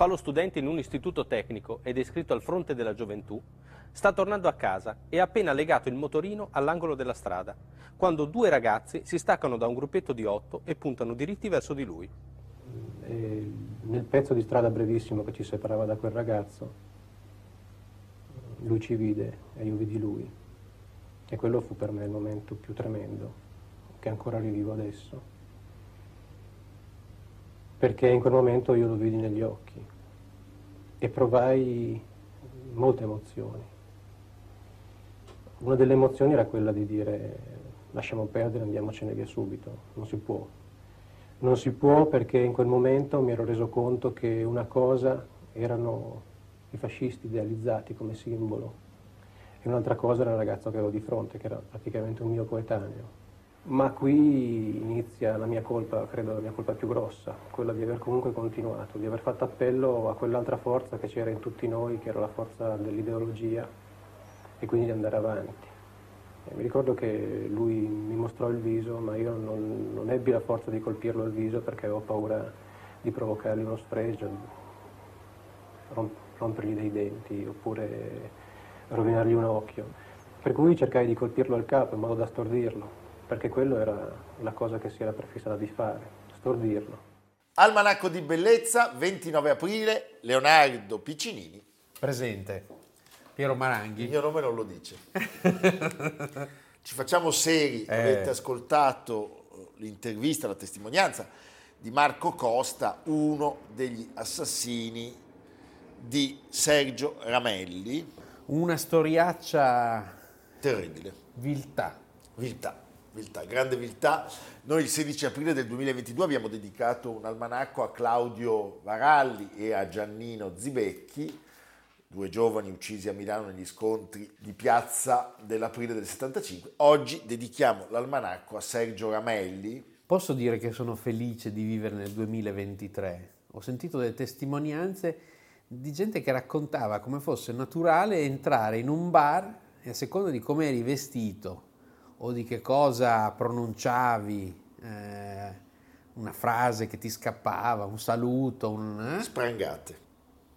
Fa lo studente in un istituto tecnico ed è iscritto al fronte della gioventù. Sta tornando a casa e ha appena legato il motorino all'angolo della strada, quando due ragazzi si staccano da un gruppetto di otto e puntano diritti verso di lui. E nel pezzo di strada brevissimo che ci separava da quel ragazzo, lui ci vide e io vidi lui. E quello fu per me il momento più tremendo, che ancora rivivo adesso. Perché in quel momento io lo vidi negli occhi e provai molte emozioni. Una delle emozioni era quella di dire lasciamo perdere, andiamocene via subito, non si può. Non si può perché in quel momento mi ero reso conto che una cosa erano i fascisti idealizzati come simbolo e un'altra cosa era il ragazzo che avevo di fronte, che era praticamente un mio coetaneo. Ma qui inizia la mia colpa, credo la mia colpa più grossa, quella di aver comunque continuato, di aver fatto appello a quell'altra forza che c'era in tutti noi, che era la forza dell'ideologia, e quindi di andare avanti. E mi ricordo che lui mi mostrò il viso, ma io non, non ebbi la forza di colpirlo al viso perché avevo paura di provocargli uno sfregio, romp- rompergli dei denti oppure rovinargli un occhio. Per cui cercai di colpirlo al capo in modo da stordirlo perché quello era la cosa che si era prefissata di fare, stordirlo. Almanacco di bellezza, 29 aprile, Leonardo Piccinini. Presente. Piero Maranghi. Il mio nome non lo dice. Ci facciamo seri, eh. avete ascoltato eh, l'intervista, la testimonianza di Marco Costa, uno degli assassini di Sergio Ramelli. Una storiaccia terribile. Viltà. Viltà. Viltà, grande viltà. Noi il 16 aprile del 2022 abbiamo dedicato un almanacco a Claudio Varalli e a Giannino Zibecchi, due giovani uccisi a Milano negli scontri di piazza dell'aprile del 75. Oggi dedichiamo l'almanacco a Sergio Ramelli. Posso dire che sono felice di vivere nel 2023. Ho sentito delle testimonianze di gente che raccontava come fosse naturale entrare in un bar e a seconda di come eri vestito o di che cosa pronunciavi, eh, una frase che ti scappava, un saluto, un... Eh? Sprangate.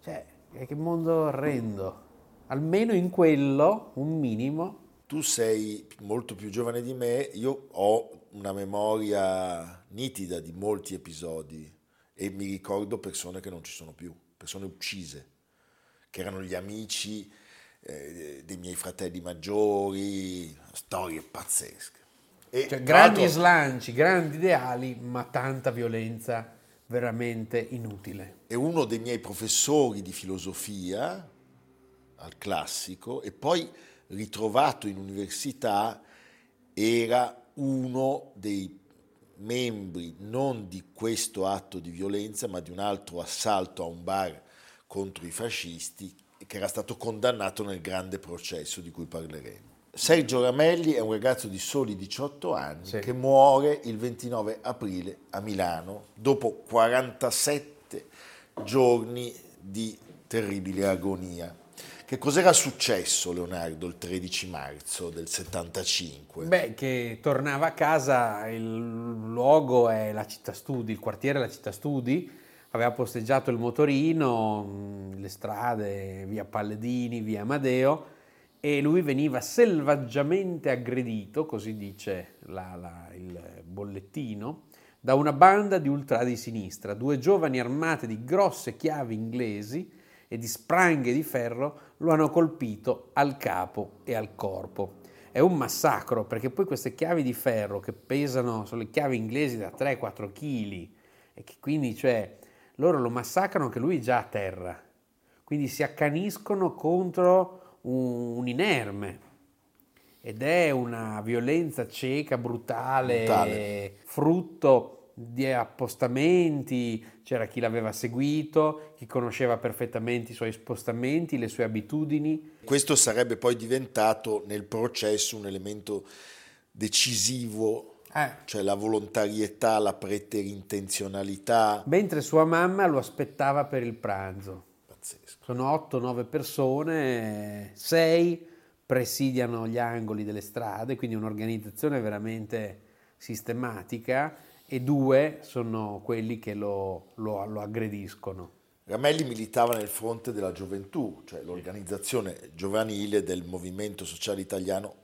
Cioè, che mondo orrendo. Almeno in quello, un minimo. Tu sei molto più giovane di me, io ho una memoria nitida di molti episodi e mi ricordo persone che non ci sono più, persone uccise, che erano gli amici eh, dei miei fratelli maggiori, storie pazzesche. E, cioè, grandi slanci, grandi ideali, ma tanta violenza veramente inutile. E uno dei miei professori di filosofia al classico e poi ritrovato in università era uno dei membri non di questo atto di violenza ma di un altro assalto a un bar contro i fascisti che era stato condannato nel grande processo di cui parleremo. Sergio Ramelli è un ragazzo di soli 18 anni sì. che muore il 29 aprile a Milano dopo 47 giorni di terribile agonia. Che cos'era successo Leonardo il 13 marzo del 75? Beh, che tornava a casa, il luogo è la città studi, il quartiere è la città studi, aveva posteggiato il motorino, mm, le strade, via Palledini, via Amadeo, e lui veniva selvaggiamente aggredito, così dice la, la, il bollettino, da una banda di ultra di sinistra, due giovani armate di grosse chiavi inglesi e di spranghe di ferro lo hanno colpito al capo e al corpo. È un massacro perché poi queste chiavi di ferro che pesano, sono le chiavi inglesi da 3-4 kg e che quindi cioè loro lo massacrano che lui è già a terra, quindi si accaniscono contro un, un inerme. Ed è una violenza cieca, brutale, brutale, frutto di appostamenti, c'era chi l'aveva seguito, chi conosceva perfettamente i suoi spostamenti, le sue abitudini. Questo sarebbe poi diventato nel processo un elemento decisivo Eh. cioè la volontarietà, la preterintenzionalità. Mentre sua mamma lo aspettava per il pranzo. Pazzesco. Sono 8-9 persone, 6 presidiano gli angoli delle strade, quindi un'organizzazione veramente sistematica e due sono quelli che lo, lo- lo aggrediscono. Ramelli militava nel fronte della gioventù, cioè l'organizzazione giovanile del Movimento Sociale Italiano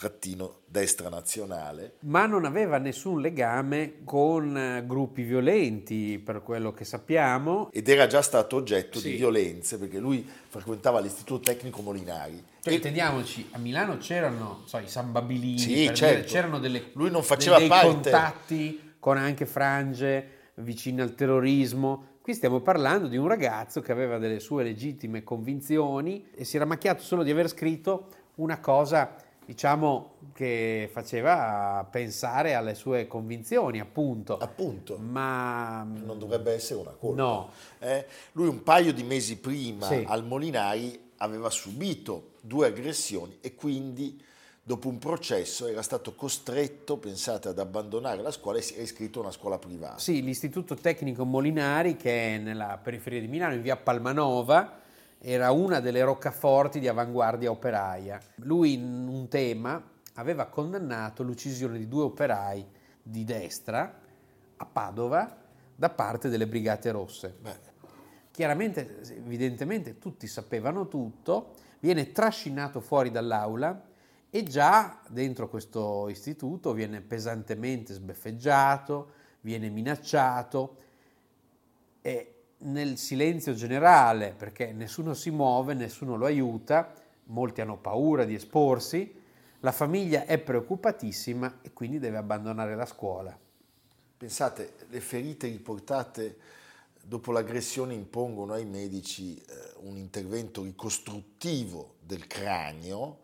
trattino destra nazionale. Ma non aveva nessun legame con eh, gruppi violenti, per quello che sappiamo. ed era già stato oggetto Sì. di violenze perché lui frequentava l'Istituto Tecnico Molinari. Cioè, E intendiamoci, a Milano c'erano so, i San Babilini, Sì, certo. dire, c'erano delle, Lui non faceva dei parte. contatti con anche frange vicine al terrorismo. Qui stiamo parlando di un ragazzo che aveva delle sue legittime convinzioni e si era macchiato solo di aver scritto una cosa, diciamo, che faceva pensare alle sue convinzioni, appunto. appunto Ma non dovrebbe essere una colpa. no, Eh, lui un paio di mesi prima Sì. al Molinari aveva subito due aggressioni e quindi dopo un processo era stato costretto, pensate, ad abbandonare la scuola e si è iscritto a una scuola privata. Sì, l'Istituto Tecnico Molinari, che è nella periferia di Milano, in via Palmanova, era una delle roccaforti di avanguardia operaia. Lui in un tema aveva condannato l'uccisione di due operai di destra a Padova da parte delle Brigate Rosse. Beh, Chiaramente, evidentemente, tutti sapevano tutto, viene trascinato fuori dall'aula e già dentro questo istituto viene pesantemente sbeffeggiato, viene minacciato e nel silenzio generale, perché nessuno si muove, nessuno lo aiuta, molti hanno paura di esporsi, la famiglia è preoccupatissima e quindi deve abbandonare la scuola. pensate, le ferite riportate dopo l'aggressione impongono ai medici eh, un intervento ricostruttivo del cranio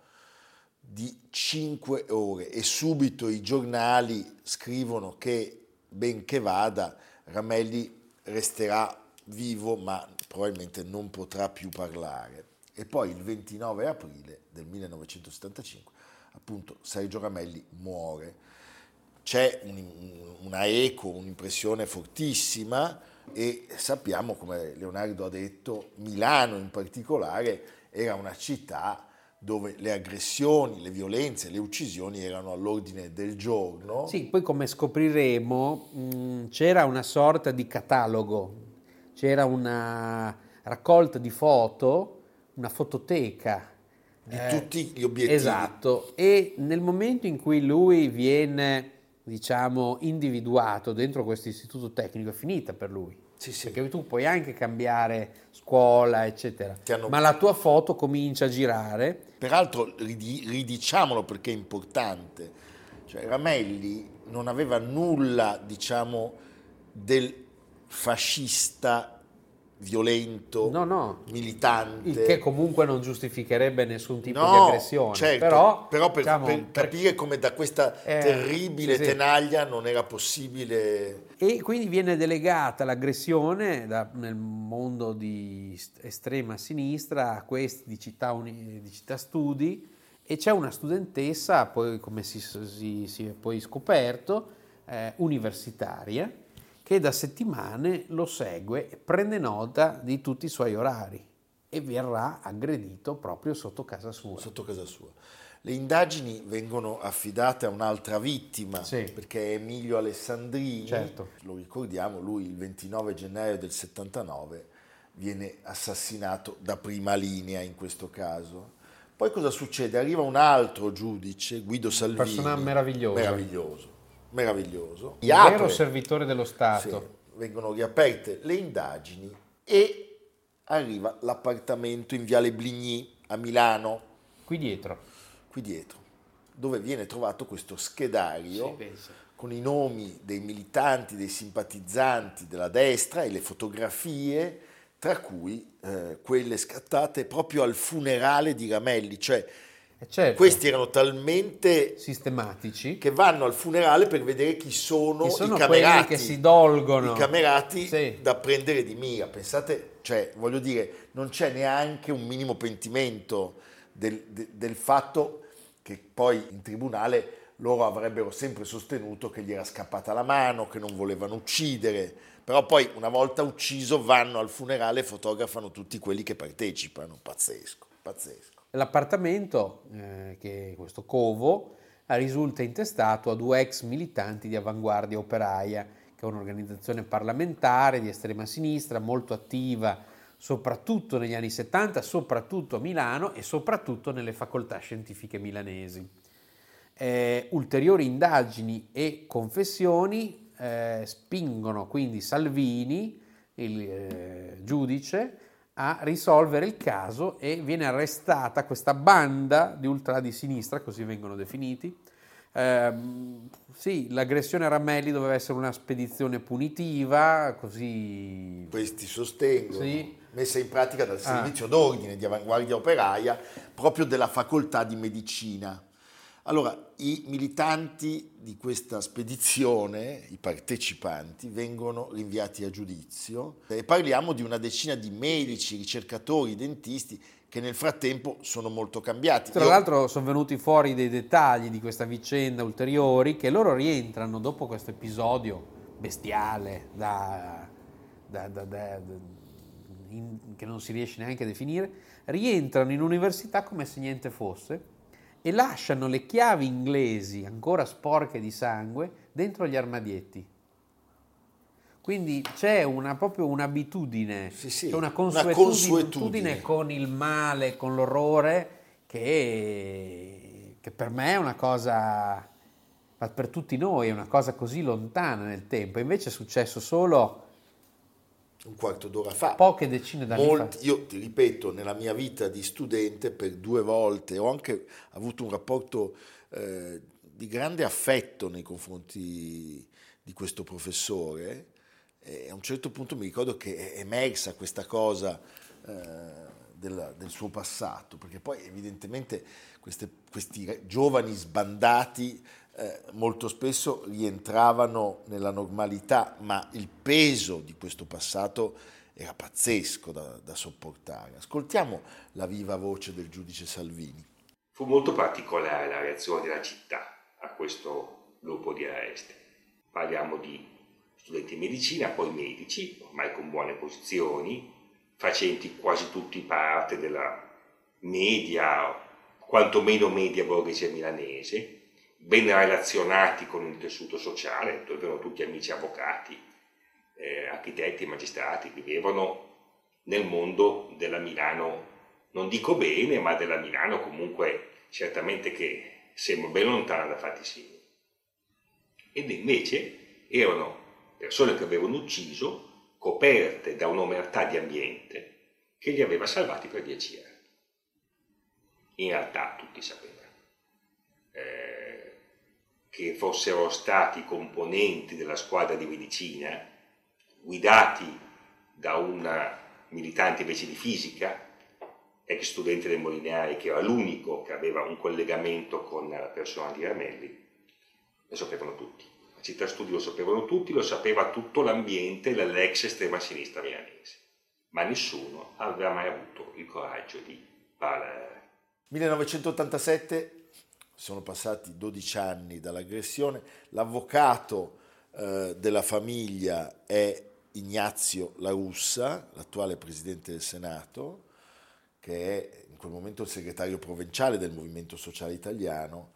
di 5 ore e subito i giornali scrivono che benché vada Ramelli resterà vivo ma probabilmente non potrà più parlare. E poi il 29 aprile del 1975 appunto Sergio Ramelli muore. C'è un- una eco, un'impressione fortissima e sappiamo, come Leonardo ha detto, Milano in particolare era una città dove le aggressioni, le violenze, le uccisioni erano all'ordine del giorno. Sì, poi come scopriremo mh, c'era una sorta di catalogo, c'era una raccolta di foto, una fototeca. di eh, tutti gli obiettivi. Esatto, e nel momento in cui lui viene, diciamo, individuato dentro questo istituto tecnico, è finita per lui. Sì, sì. Perché tu puoi anche cambiare scuola, eccetera, hanno- ma la tua foto comincia a girare. Peraltro ridi- ridiciamolo perché è importante, cioè Ramelli non aveva nulla, diciamo, del fascista violento, No, no, militante. il che comunque non giustificherebbe nessun tipo No, di aggressione. certo, però, però per, diciamo, per capire come da questa Eh, terribile sì, sì. tenaglia non era possibile... E quindi viene delegata l'aggressione da- nel mondo di est- estrema sinistra a questi di città, uni- di città studi e c'è una studentessa, poi come si, si- si è poi scoperto, eh, universitaria, che da settimane lo segue e prende nota di tutti i suoi orari e verrà aggredito proprio sotto casa sua. sotto casa sua. Le indagini vengono affidate a un'altra vittima, Sì. perché è Emilio Alessandrini, Certo. lo ricordiamo, lui il 29 gennaio del 79 viene assassinato da prima linea in questo caso. Poi cosa succede? Arriva un altro giudice, Guido Salvini. Persona meravigliosa. Meraviglioso, meraviglioso. Apre- vero servitore dello sì, Stato. vengono riaperte le indagini e arriva l'appartamento in Viale Bligny a Milano, Qui dietro. qui dietro, dove viene trovato questo schedario con i nomi dei militanti, dei simpatizzanti della destra e le fotografie, tra cui eh, quelle scattate proprio al funerale di Ramelli, cioè certo, questi erano talmente sistematici. che vanno al funerale per vedere chi sono, Chi sono i camerati, che si dolgono. i camerati Sì. da prendere di mira. Pensate, cioè, voglio dire, non c'è neanche un minimo pentimento del, de- del fatto che poi in tribunale loro avrebbero sempre sostenuto che gli era scappata la mano, che non volevano uccidere, però poi una volta ucciso vanno al funerale e fotografano tutti quelli che partecipano, pazzesco, pazzesco. L'appartamento, eh, che è questo covo, risulta intestato a due ex militanti di Avanguardia Operaia, che è un'organizzazione parlamentare di estrema sinistra molto attiva soprattutto negli anni 70, soprattutto a Milano e soprattutto nelle facoltà scientifiche milanesi. Eh, ulteriori indagini e confessioni eh, spingono quindi Salvini, il eh, giudice, a risolvere il caso e viene arrestata questa banda di ultra di sinistra, così vengono definiti. Eh, sì, l'aggressione a Ramelli doveva essere una spedizione punitiva, così... Questi sostengono, sì. messa in pratica dal ah. servizio ah. d'ordine di avanguardia operaia, proprio della facoltà di medicina. Allora, i militanti di questa spedizione, i partecipanti, vengono rinviati a giudizio e parliamo di una decina di medici, ricercatori, dentisti che nel frattempo sono molto cambiati. Tra Io... l'altro sono venuti fuori dei dettagli di questa vicenda ulteriori che loro rientrano dopo questo episodio bestiale da, da, da, in, che non si riesce neanche a definire, rientrano in università come se niente fosse e lasciano le chiavi inglesi, ancora sporche di sangue, dentro gli armadietti. Quindi c'è una, proprio un'abitudine, sì, sì, c'è una consuetudine, una consuetudine, con il male, con l'orrore, che, che per me è una cosa, ma per tutti noi è una cosa così lontana nel tempo. Invece è successo solo un quarto d'ora fa. Poche decine d'anni Molti, fa. Io ti ripeto, nella mia vita di studente per due volte ho anche avuto un rapporto eh, di grande affetto nei confronti di questo professore e a un certo punto mi ricordo che è emersa questa cosa eh, del, del, suo passato, perché poi evidentemente queste, questi giovani sbandati eh, molto spesso rientravano nella normalità, ma il peso di questo passato era pazzesco da, da sopportare. Ascoltiamo la viva voce del giudice Salvini. Fu molto particolare la reazione della città a questo gruppo di arresti. Parliamo di studenti di medicina, poi medici, ormai con buone posizioni, facenti quasi tutti parte della media, quantomeno media borghese milanese, ben relazionati con il tessuto sociale, dove erano tutti amici avvocati, eh, architetti, magistrati, vivevano nel mondo della Milano, non dico bene, ma della Milano comunque certamente che sembra ben lontana da fatti simili. Ed invece erano persone che avevano ucciso coperte da un'omertà di ambiente che li aveva salvati per dieci anni. In realtà tutti sapevano. Eh, che fossero stati componenti della squadra di medicina, guidati da un militante invece di fisica, ex studente del Molinari, che era l'unico che aveva un collegamento con la persona di Ramelli, lo sapevano tutti. La città studi lo sapevano tutti, lo sapeva tutto l'ambiente dell'ex estrema sinistra milanese, ma nessuno aveva mai avuto il coraggio di parlare. 1987 sono passati 12 anni dall'aggressione, l'avvocato eh, della famiglia è Ignazio La Russa, l'attuale presidente del Senato, che è in quel momento il segretario provinciale del Movimento Sociale Italiano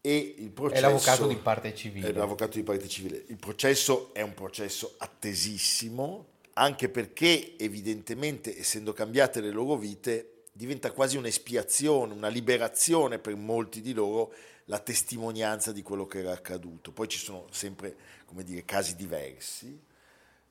e il processo... È l'avvocato di parte civile. È l'avvocato di parte civile. Il processo è un processo attesissimo, anche perché evidentemente, essendo cambiate le loro vite, diventa quasi un'espiazione, una liberazione per molti di loro la testimonianza di quello che era accaduto. Poi ci sono sempre, come dire, casi diversi.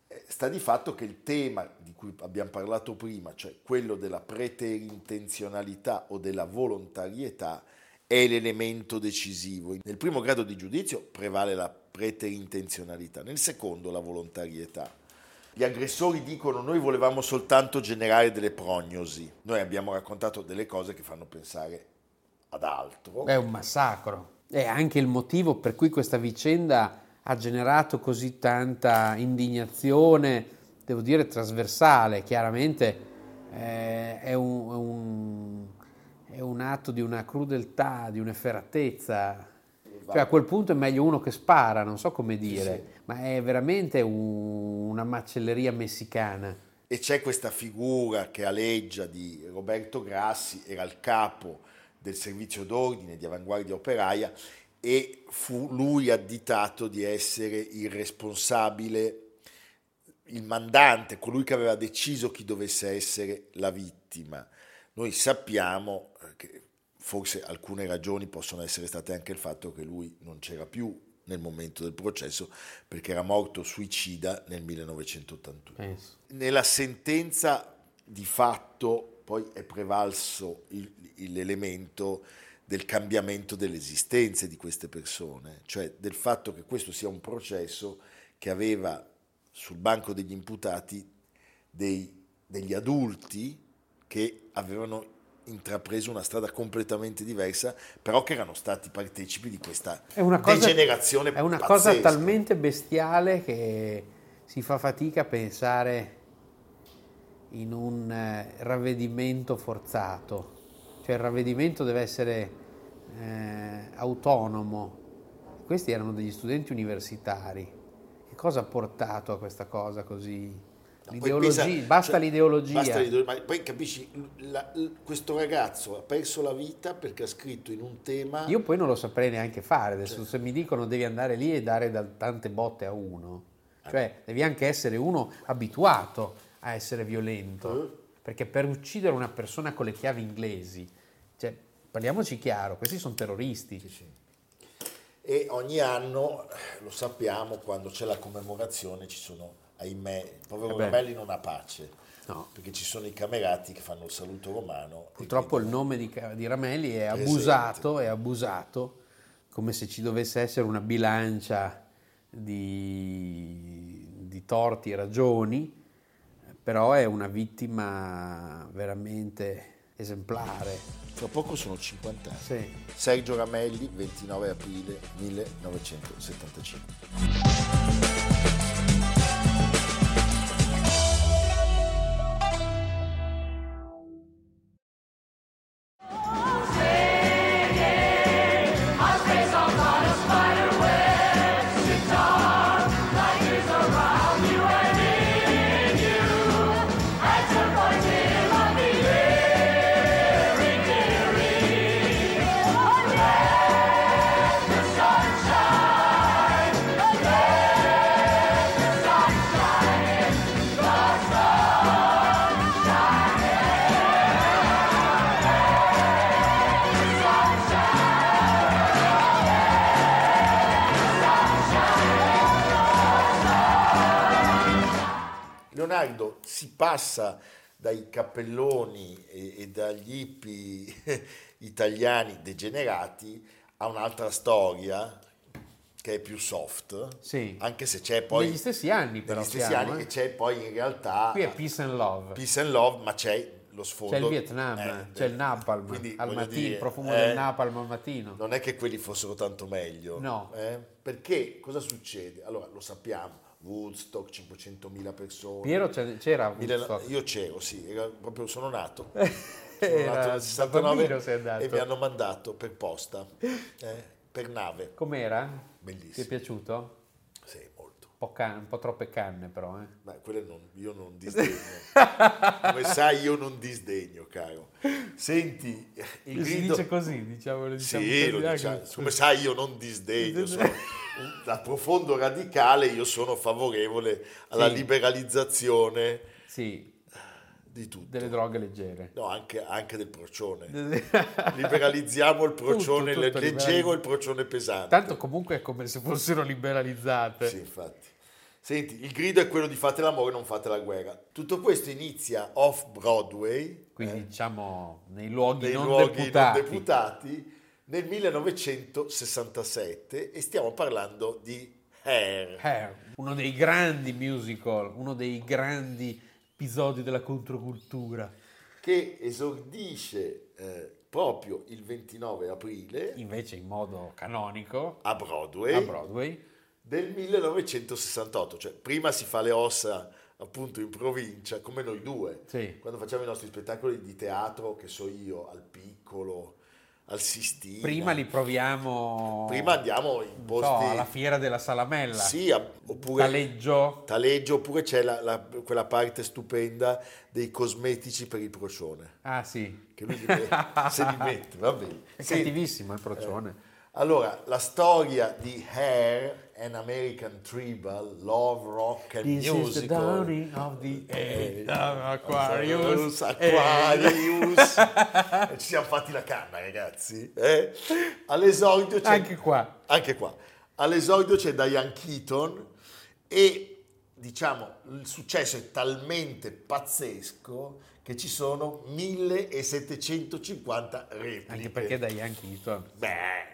Eh, sta di fatto che il tema di cui abbiamo parlato prima, cioè quello della preterintenzionalità o della volontarietà, è l'elemento decisivo. Nel primo grado di giudizio prevale la preterintenzionalità, nel secondo la volontarietà. Gli aggressori dicono noi volevamo soltanto generare delle prognosi, noi abbiamo raccontato delle cose che fanno pensare ad altro. È un massacro. È anche il motivo per cui questa vicenda ha generato così tanta indignazione, devo dire trasversale, chiaramente eh, è, un, è, un, è un atto di una crudeltà, di un'efferatezza Cioè a quel punto è meglio uno che spara, non so come dire, sì, sì. ma è veramente un, una macelleria messicana. E c'è questa figura che aleggia di Roberto Grassi, era il capo del servizio d'ordine di avanguardia operaia e fu lui additato di essere il responsabile, il mandante, colui che aveva deciso chi dovesse essere la vittima. Noi sappiamo eh, che forse alcune ragioni possono essere state anche il fatto che lui non c'era più nel momento del processo perché era morto suicida nel 1981. Penso. Nella sentenza di fatto poi è prevalso il, l'elemento del cambiamento delle esistenze di queste persone, cioè del fatto che questo sia un processo che aveva sul banco degli imputati dei, degli adulti che avevano intrapreso una strada completamente diversa, però che erano stati partecipi di questa è una cosa, degenerazione È una pazzesca. cosa talmente bestiale che si fa fatica a pensare in un eh, ravvedimento forzato. Cioè il ravvedimento deve essere eh, autonomo. Questi erano degli studenti universitari. Che cosa ha portato a questa cosa così? L'ideologia, pensa, basta, cioè, l'ideologia. basta l'ideologia. Ma poi capisci, la, questo ragazzo ha perso la vita perché ha scritto in un tema... Io poi non lo saprei neanche fare, adesso cioè. se mi dicono devi andare lì e dare da, tante botte a uno, cioè eh. devi anche essere uno abituato a essere violento, eh. perché per uccidere una persona con le chiavi inglesi, cioè, Parliamoci chiaro, questi sono terroristi. Sì, sì. E ogni anno, lo sappiamo, quando c'è la commemorazione ci sono, ahimè, il povero eh Ramelli non ha pace. No. Perché ci sono i camerati che fanno il saluto romano. Purtroppo quindi... il nome di, di Ramelli è abusato, è abusato, come se ci dovesse essere una bilancia di, di torti e ragioni, però è una vittima veramente esemplare. Tra poco sono 50 anni. Sì. Sergio Ramelli, 29 aprile 1975. Passa dai cappelloni e, e dagli hippie italiani degenerati a un'altra storia che è più soft, sì. anche se c'è poi... Negli stessi anni però Negli stessi siamo, anni eh? che c'è poi in realtà... Qui è peace and love. Peace and love, ma c'è lo sfondo... C'è il Vietnam, eh, c'è il napalm quindi, al mattino, dire, il profumo eh, del napalm al mattino. Non è che quelli fossero tanto meglio. No. Eh? Perché cosa succede? Allora, lo sappiamo, Woodstock, 500.000 persone. Piero c'era Woodstock. Io c'ero, sì, era, proprio sono nato. sono nato nel 69 e mi hanno mandato per posta, eh, per nave. Com'era? Bellissimo. Ti è piaciuto? Po', can- un po troppe canne però, eh. Ma quelle non, io non disdegno. Come sai io non disdegno, caro. Senti, il grido... Si dice così, diciamo. diciamo sì, lo diciamo. Come sai io non disdegno, sono da profondo radicale io sono favorevole alla sì. liberalizzazione sì. di tutto. Delle droghe leggere. No, anche, anche del procione. Liberalizziamo il procione tutto, tutto leggero e il procione pesante. Tanto comunque è come se fossero liberalizzate. Sì, infatti. Senti, il grido è quello di fate l'amore, non fate la guerra. Tutto questo inizia off-Broadway. Quindi eh, diciamo nei luoghi, nei non, luoghi deputati. non deputati nel 1967 e stiamo parlando di Hair. Hair, uno dei grandi musical, uno dei grandi episodi della controcultura. Che esordisce eh, proprio il 29 aprile. Invece in modo canonico. A Broadway. A Broadway. Del 1968, cioè prima si fa le ossa appunto in provincia, come noi due. Sì. Quando facciamo i nostri spettacoli di teatro, che so io, al piccolo, al Sistina. Prima li proviamo. Prima andiamo in posti... so, alla fiera della Salamella. Sì, oppure... Taleggio. Taleggio, oppure c'è la- la- quella parte stupenda dei cosmetici per il procione. Ah sì. Che lui se li mette, va bene. È Sì. cattivissimo il procione. Allora, la storia di Hair, an American Tribal, Love, Rock and This is the Musical. dawning of the of Aquarius, Aquarius. Eh. Aquarius. E ci siamo fatti la canna, ragazzi. eh? All'esordio c'è... Anche qua. Anche qua. All'esordio c'è Diane Keaton e diciamo il successo è talmente pazzesco che ci sono 1750 repliche. Anche perché da Yankee Keaton. Beh,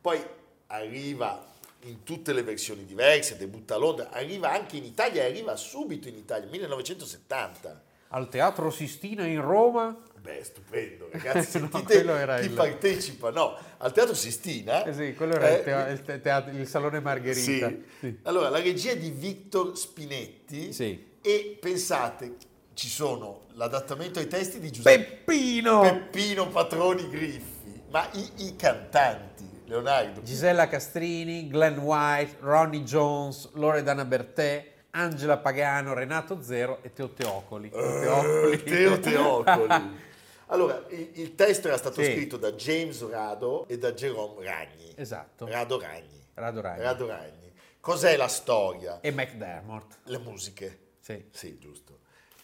poi arriva in tutte le versioni diverse, debutta a Londra, arriva anche in Italia, arriva subito in Italia, 1970. Al Teatro Sistina in Roma. Beh, stupendo, ragazzi, No, sentite chi il- partecipa, no, al Teatro Sistina. Eh sì, quello era eh, il, tea- il te- teatro- il Salone Margherita. Sì. Sì. Allora, la regia di Victor Spinetti Sì. e pensate, ci sono l'adattamento ai testi di Giuseppe Peppino! Peppino Patroni Griffi, ma i, i cantanti, Leonardo, Gisella Castrini, Glenn White, Ronnie Jones, Loredana Bertè, Angela Pagano, Renato Zero e Teo Teocoli. Teo Teocoli. Teo Teocoli. Allora, il, il testo era stato Sì. scritto da James Rado e da Jerome Ragni. Esatto. Rado Ragni. Rado Ragni. Rado Ragni. Cos'è la storia? E McDermott. Le musiche. Sì. Sì, giusto.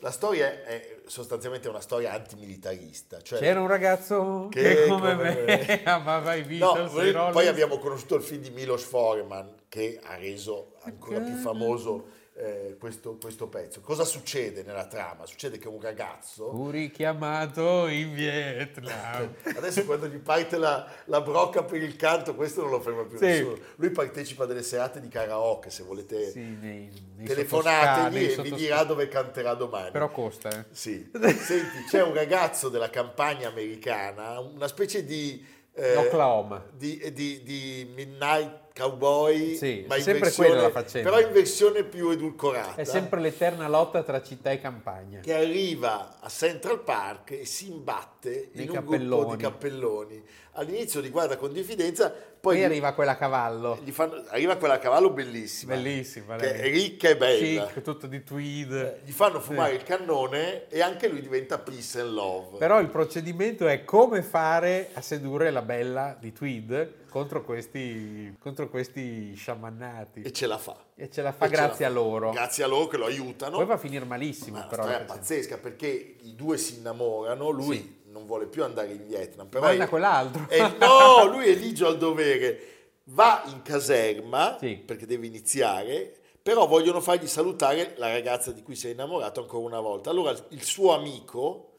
La storia è, sostanzialmente una storia antimilitarista. Cioè C'era un ragazzo Che che, come, come me amava i No, Beatles i noi Rolling poi abbiamo conosciuto il film di Milos Forman che ha reso ancora più famoso eh, questo, questo pezzo. Cosa succede nella trama? Succede che un ragazzo, Fu richiamato in Vietnam. adesso quando gli parte la, la brocca per il canto, questo non lo ferma più Sì. nessuno. Lui partecipa a delle serate di karaoke, se volete Sì, nei, sottoscali, e vi dirà dove canterà domani. Però costa, eh. Sì. Senti, c'è un ragazzo della campagna americana, una specie di... eh, Oklahoma. Di, di- di Midnight Cowboy, Sì, ma in sempre versione, la faccenda. però in versione più edulcorata. È sempre l'eterna lotta tra città e campagna. Che arriva a Central Park e si imbatte Nei in un gruppo cappelloni. di cappelloni. All'inizio li guarda con diffidenza, poi gli- arriva quella a cavallo. gli fanno- arriva quella a cavallo bellissima. Bellissima, Che è ricca e bella. Chic, tutto di tweed. Eh, Gli fanno fumare il cannone e anche lui diventa peace and love. Però il procedimento è come fare a sedurre la bella di tweed contro questi, contro questi sciamannati. E ce la fa. E ce la fa E grazie la a loro. Grazie a loro che lo aiutano. Poi va a finire malissimo, Ma però. è perché- pazzesca perché i due si innamorano, lui Sì. Non vuole più andare in Vietnam, però Manda è- quell'altro. è- no, lui è ligio al dovere, va in caserma Sì. perché deve iniziare, però vogliono fargli salutare la ragazza di cui si è innamorato ancora una volta. Allora il suo amico,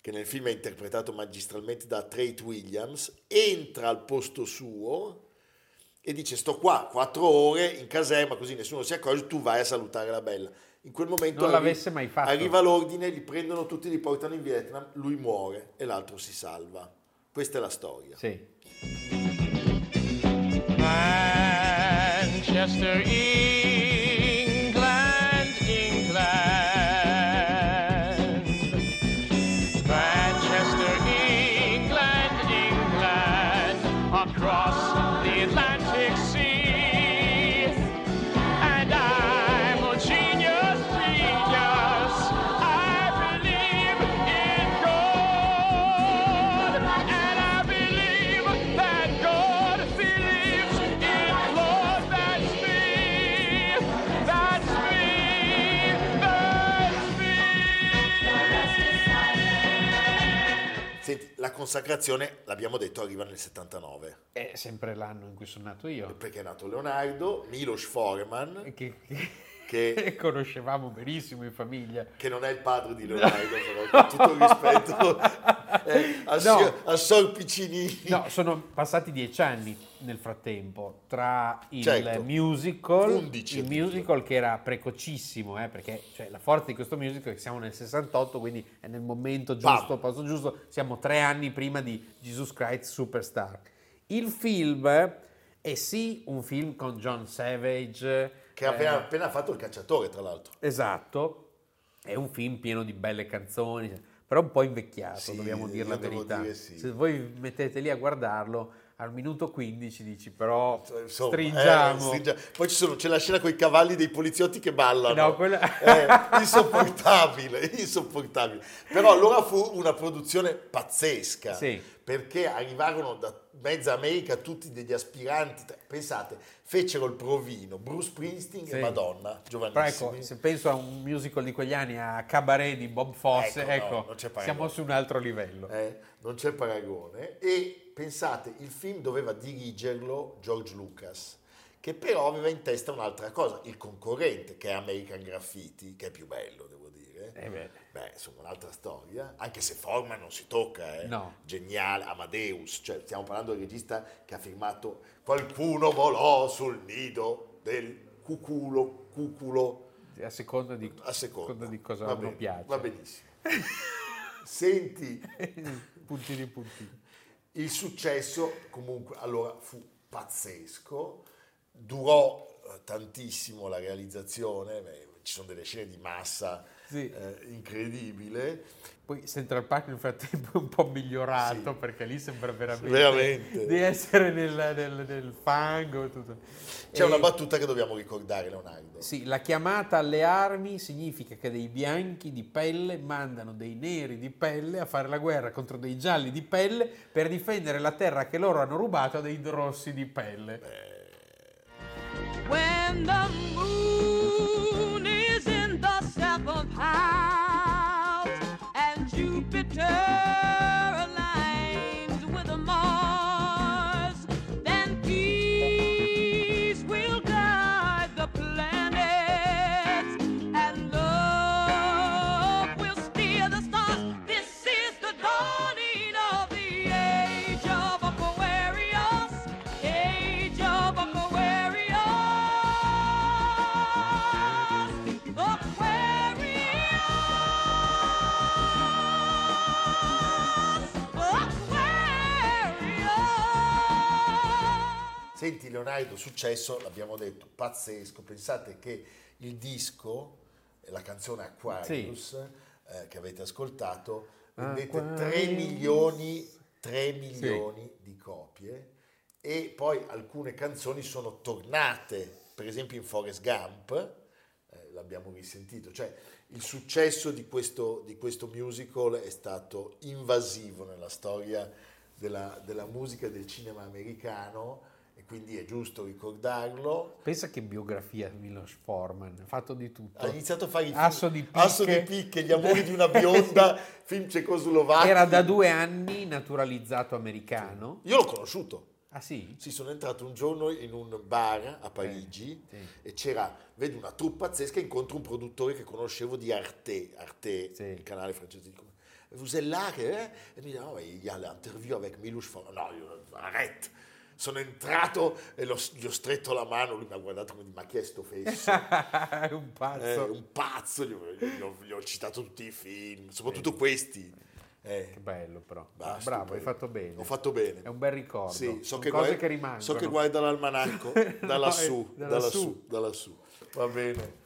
che nel film è interpretato magistralmente da Trey Williams, entra al posto suo e dice sto qua quattro ore in caserma così nessuno si accorge, tu vai a salutare la bella. In quel momento Non arri- l'avesse mai fatto. arriva l'ordine, li prendono tutti, li portano in Vietnam, lui muore e l'altro si salva. Questa è la storia. Sì. Manchester, England, consacrazione, l'abbiamo detto, arriva nel 79, È sempre l'anno in cui sono nato io. perché è nato Leonardo, Milos Forman, Che, che, che conoscevamo benissimo in famiglia. che non è il padre di Leonardo, però, con tutto il rispetto, eh, al, No. al Sor Piccinini. No, sono passati dieci anni nel frattempo tra il Certo. musical, 11 il musical che era precocissimo, eh, perché cioè, la forza di questo musical è che siamo nel 68, quindi è nel momento giusto, al posto giusto, siamo tre anni prima di Jesus Christ Superstar. Il film è sì un film con John Savage, Che ha appena, eh, appena fatto il cacciatore, tra l'altro. Esatto, è un film pieno di belle canzoni, però un po' invecchiato, Sì, dobbiamo dire la verità. dire sì. Se voi mettete lì a guardarlo, al minuto 15 dici però Insomma, stringiamo. eh, stringia- Poi ci sono- c'è la scena con i cavalli dei poliziotti che ballano. No, quella- Eh, insopportabile, insopportabile. Però allora fu una produzione pazzesca. Sì. Perché arrivarono da mezza America tutti degli aspiranti. Pensate, fecero il provino, Bruce Springsteen Sì. e Madonna, Però giovanissimi. ecco, se penso a un musical di quegli anni, a Cabaret di Bob Fosse, Ecco, no, ecco, paragone. siamo su un altro livello. Eh, non c'è paragone. E pensate, il film doveva dirigerlo George Lucas, che però aveva in testa un'altra cosa, il concorrente, che è American Graffiti, che è più bello, devo dire. Eh beh. Beh, insomma, un'altra storia, anche se Forman non si tocca, eh. No. Geniale, Amadeus, cioè stiamo parlando del regista che ha firmato Qualcuno volò sul nido del cuculo, cuculo, A seconda di, a seconda. di cosa Va uno bene, piace. Va benissimo. Senti, puntini puntini. Il successo comunque allora fu pazzesco, durò eh, tantissimo la realizzazione, beh, ci sono delle scene di massa Sì. eh, incredibile. Poi Central Park nel frattempo è un po' migliorato Sì. perché lì sembra veramente, Veramente. di essere nel, nel- nel fango. Tutto. C'è E- una battuta che dobbiamo ricordare, Leonardo. Sì, la chiamata alle armi significa che dei bianchi di pelle mandano dei neri di pelle a fare la guerra contro dei gialli di pelle per difendere la terra che loro hanno rubato a dei rossi di pelle. When the moon clouds and Jupiter. Leonardo, successo, l'abbiamo detto, pazzesco. Pensate che il disco, la canzone Aquarius, eh, che avete ascoltato, vendette 3 Aquarius. milioni, 3 milioni di copie e poi alcune canzoni sono tornate, per esempio in Forrest Gump, eh, l'abbiamo risentito, cioè il successo di questo, di questo musical è stato invasivo nella storia della, della musica e del cinema americano e quindi è giusto ricordarlo. Pensa che biografia Milos Forman, ha fatto di tutto. Ha iniziato a fare i film Asso di picche. Asso di picche, Gli amori di una bionda, film cecoslovacchi. Era da due anni naturalizzato americano. Io l'ho conosciuto. Ah sì? Sì, sono entrato un giorno in un bar a Parigi sì. e c'era, vedo una troupe pazzesca, incontro un produttore che conoscevo di Arte, Arte, Sì. il canale francese di Vous êtes là, è? E mi dice, oh, il y a l'interview avec Milouche Forman. No, io, arrête. Sono entrato e l'ho- gli ho stretto la mano, lui mi ha guardato come ma chi è sto fesso? È un Eh, pazzo. un pazzo, gli ho, gli ho- gli ho citato tutti i film, soprattutto questi. Eh, Che bello però. basta, Bravo, poi- hai fatto bene. Ho fatto bene. È un bel ricordo. Sì, so che, cose guarda, che rimangono. so che guarda l'almanacco da lassù, da lassù. da lassù. Va bene.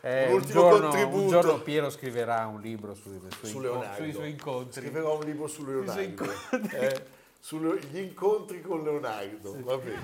Eh, Un un, ultimo giorno, contributo. un giorno Piero scriverà un libro sui, sui, Su Leonardo. sui suoi incontri. Scriverò un libro su Sui suoi Leonardo. incontri. Eh, sugli incontri con Leonardo. Va bene.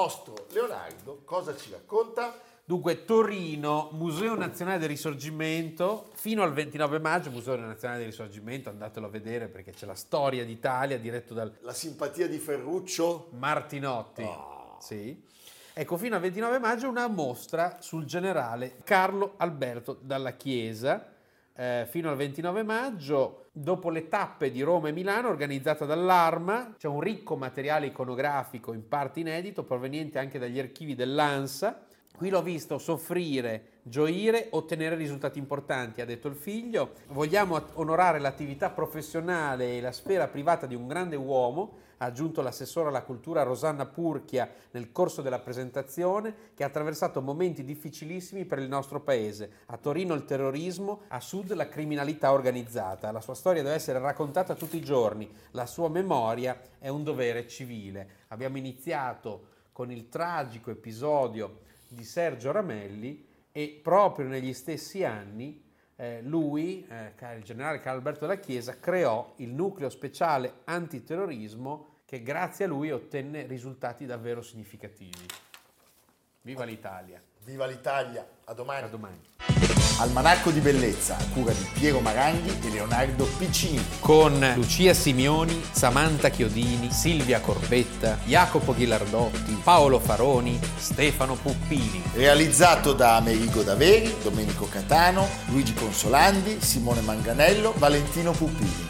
Nostro Leonardo cosa ci racconta? Dunque, Torino, Museo Nazionale del Risorgimento, fino al 29 maggio, Museo Nazionale del Risorgimento, andatelo a vedere perché c'è la storia d'Italia diretto dal La simpatia di Ferruccio? Martinotti. Ah. Sì. Ecco, fino al 29 maggio una mostra sul generale Carlo Alberto dalla Chiesa, eh, fino al 29 maggio, dopo le tappe di Roma e Milano organizzata dall'Arma, c'è un ricco materiale iconografico in parte inedito proveniente anche dagli archivi dell'ANSA. Qui l'ho visto soffrire, gioire, ottenere risultati importanti, ha detto il figlio. Vogliamo onorare l'attività professionale e la sfera privata di un grande uomo, ha aggiunto l'assessore alla cultura Rosanna Purchia nel corso della presentazione, che ha attraversato momenti difficilissimi per il nostro paese. A Torino il terrorismo, a sud la criminalità organizzata. La sua storia deve essere raccontata tutti i giorni, la sua memoria è un dovere civile. Abbiamo iniziato con il tragico episodio di Sergio Ramelli e proprio negli stessi anni eh, lui, eh, il generale Carlo Alberto della Chiesa, creò il nucleo speciale antiterrorismo che grazie a lui ottenne risultati davvero significativi. Viva l'Italia! Viva l'Italia, a domani. A domani. Almanacco di bellezza, a cura di Piero Maranghi e Leonardo Piccini. Con Lucia Simioni, Samantha Chiodini, Silvia Corbetta, Jacopo Ghilardotti, Paolo Faroni, Stefano Puppini. Realizzato da Amerigo Daveri, Domenico Catano, Luigi Consolandi, Simone Manganello, Valentino Puppini.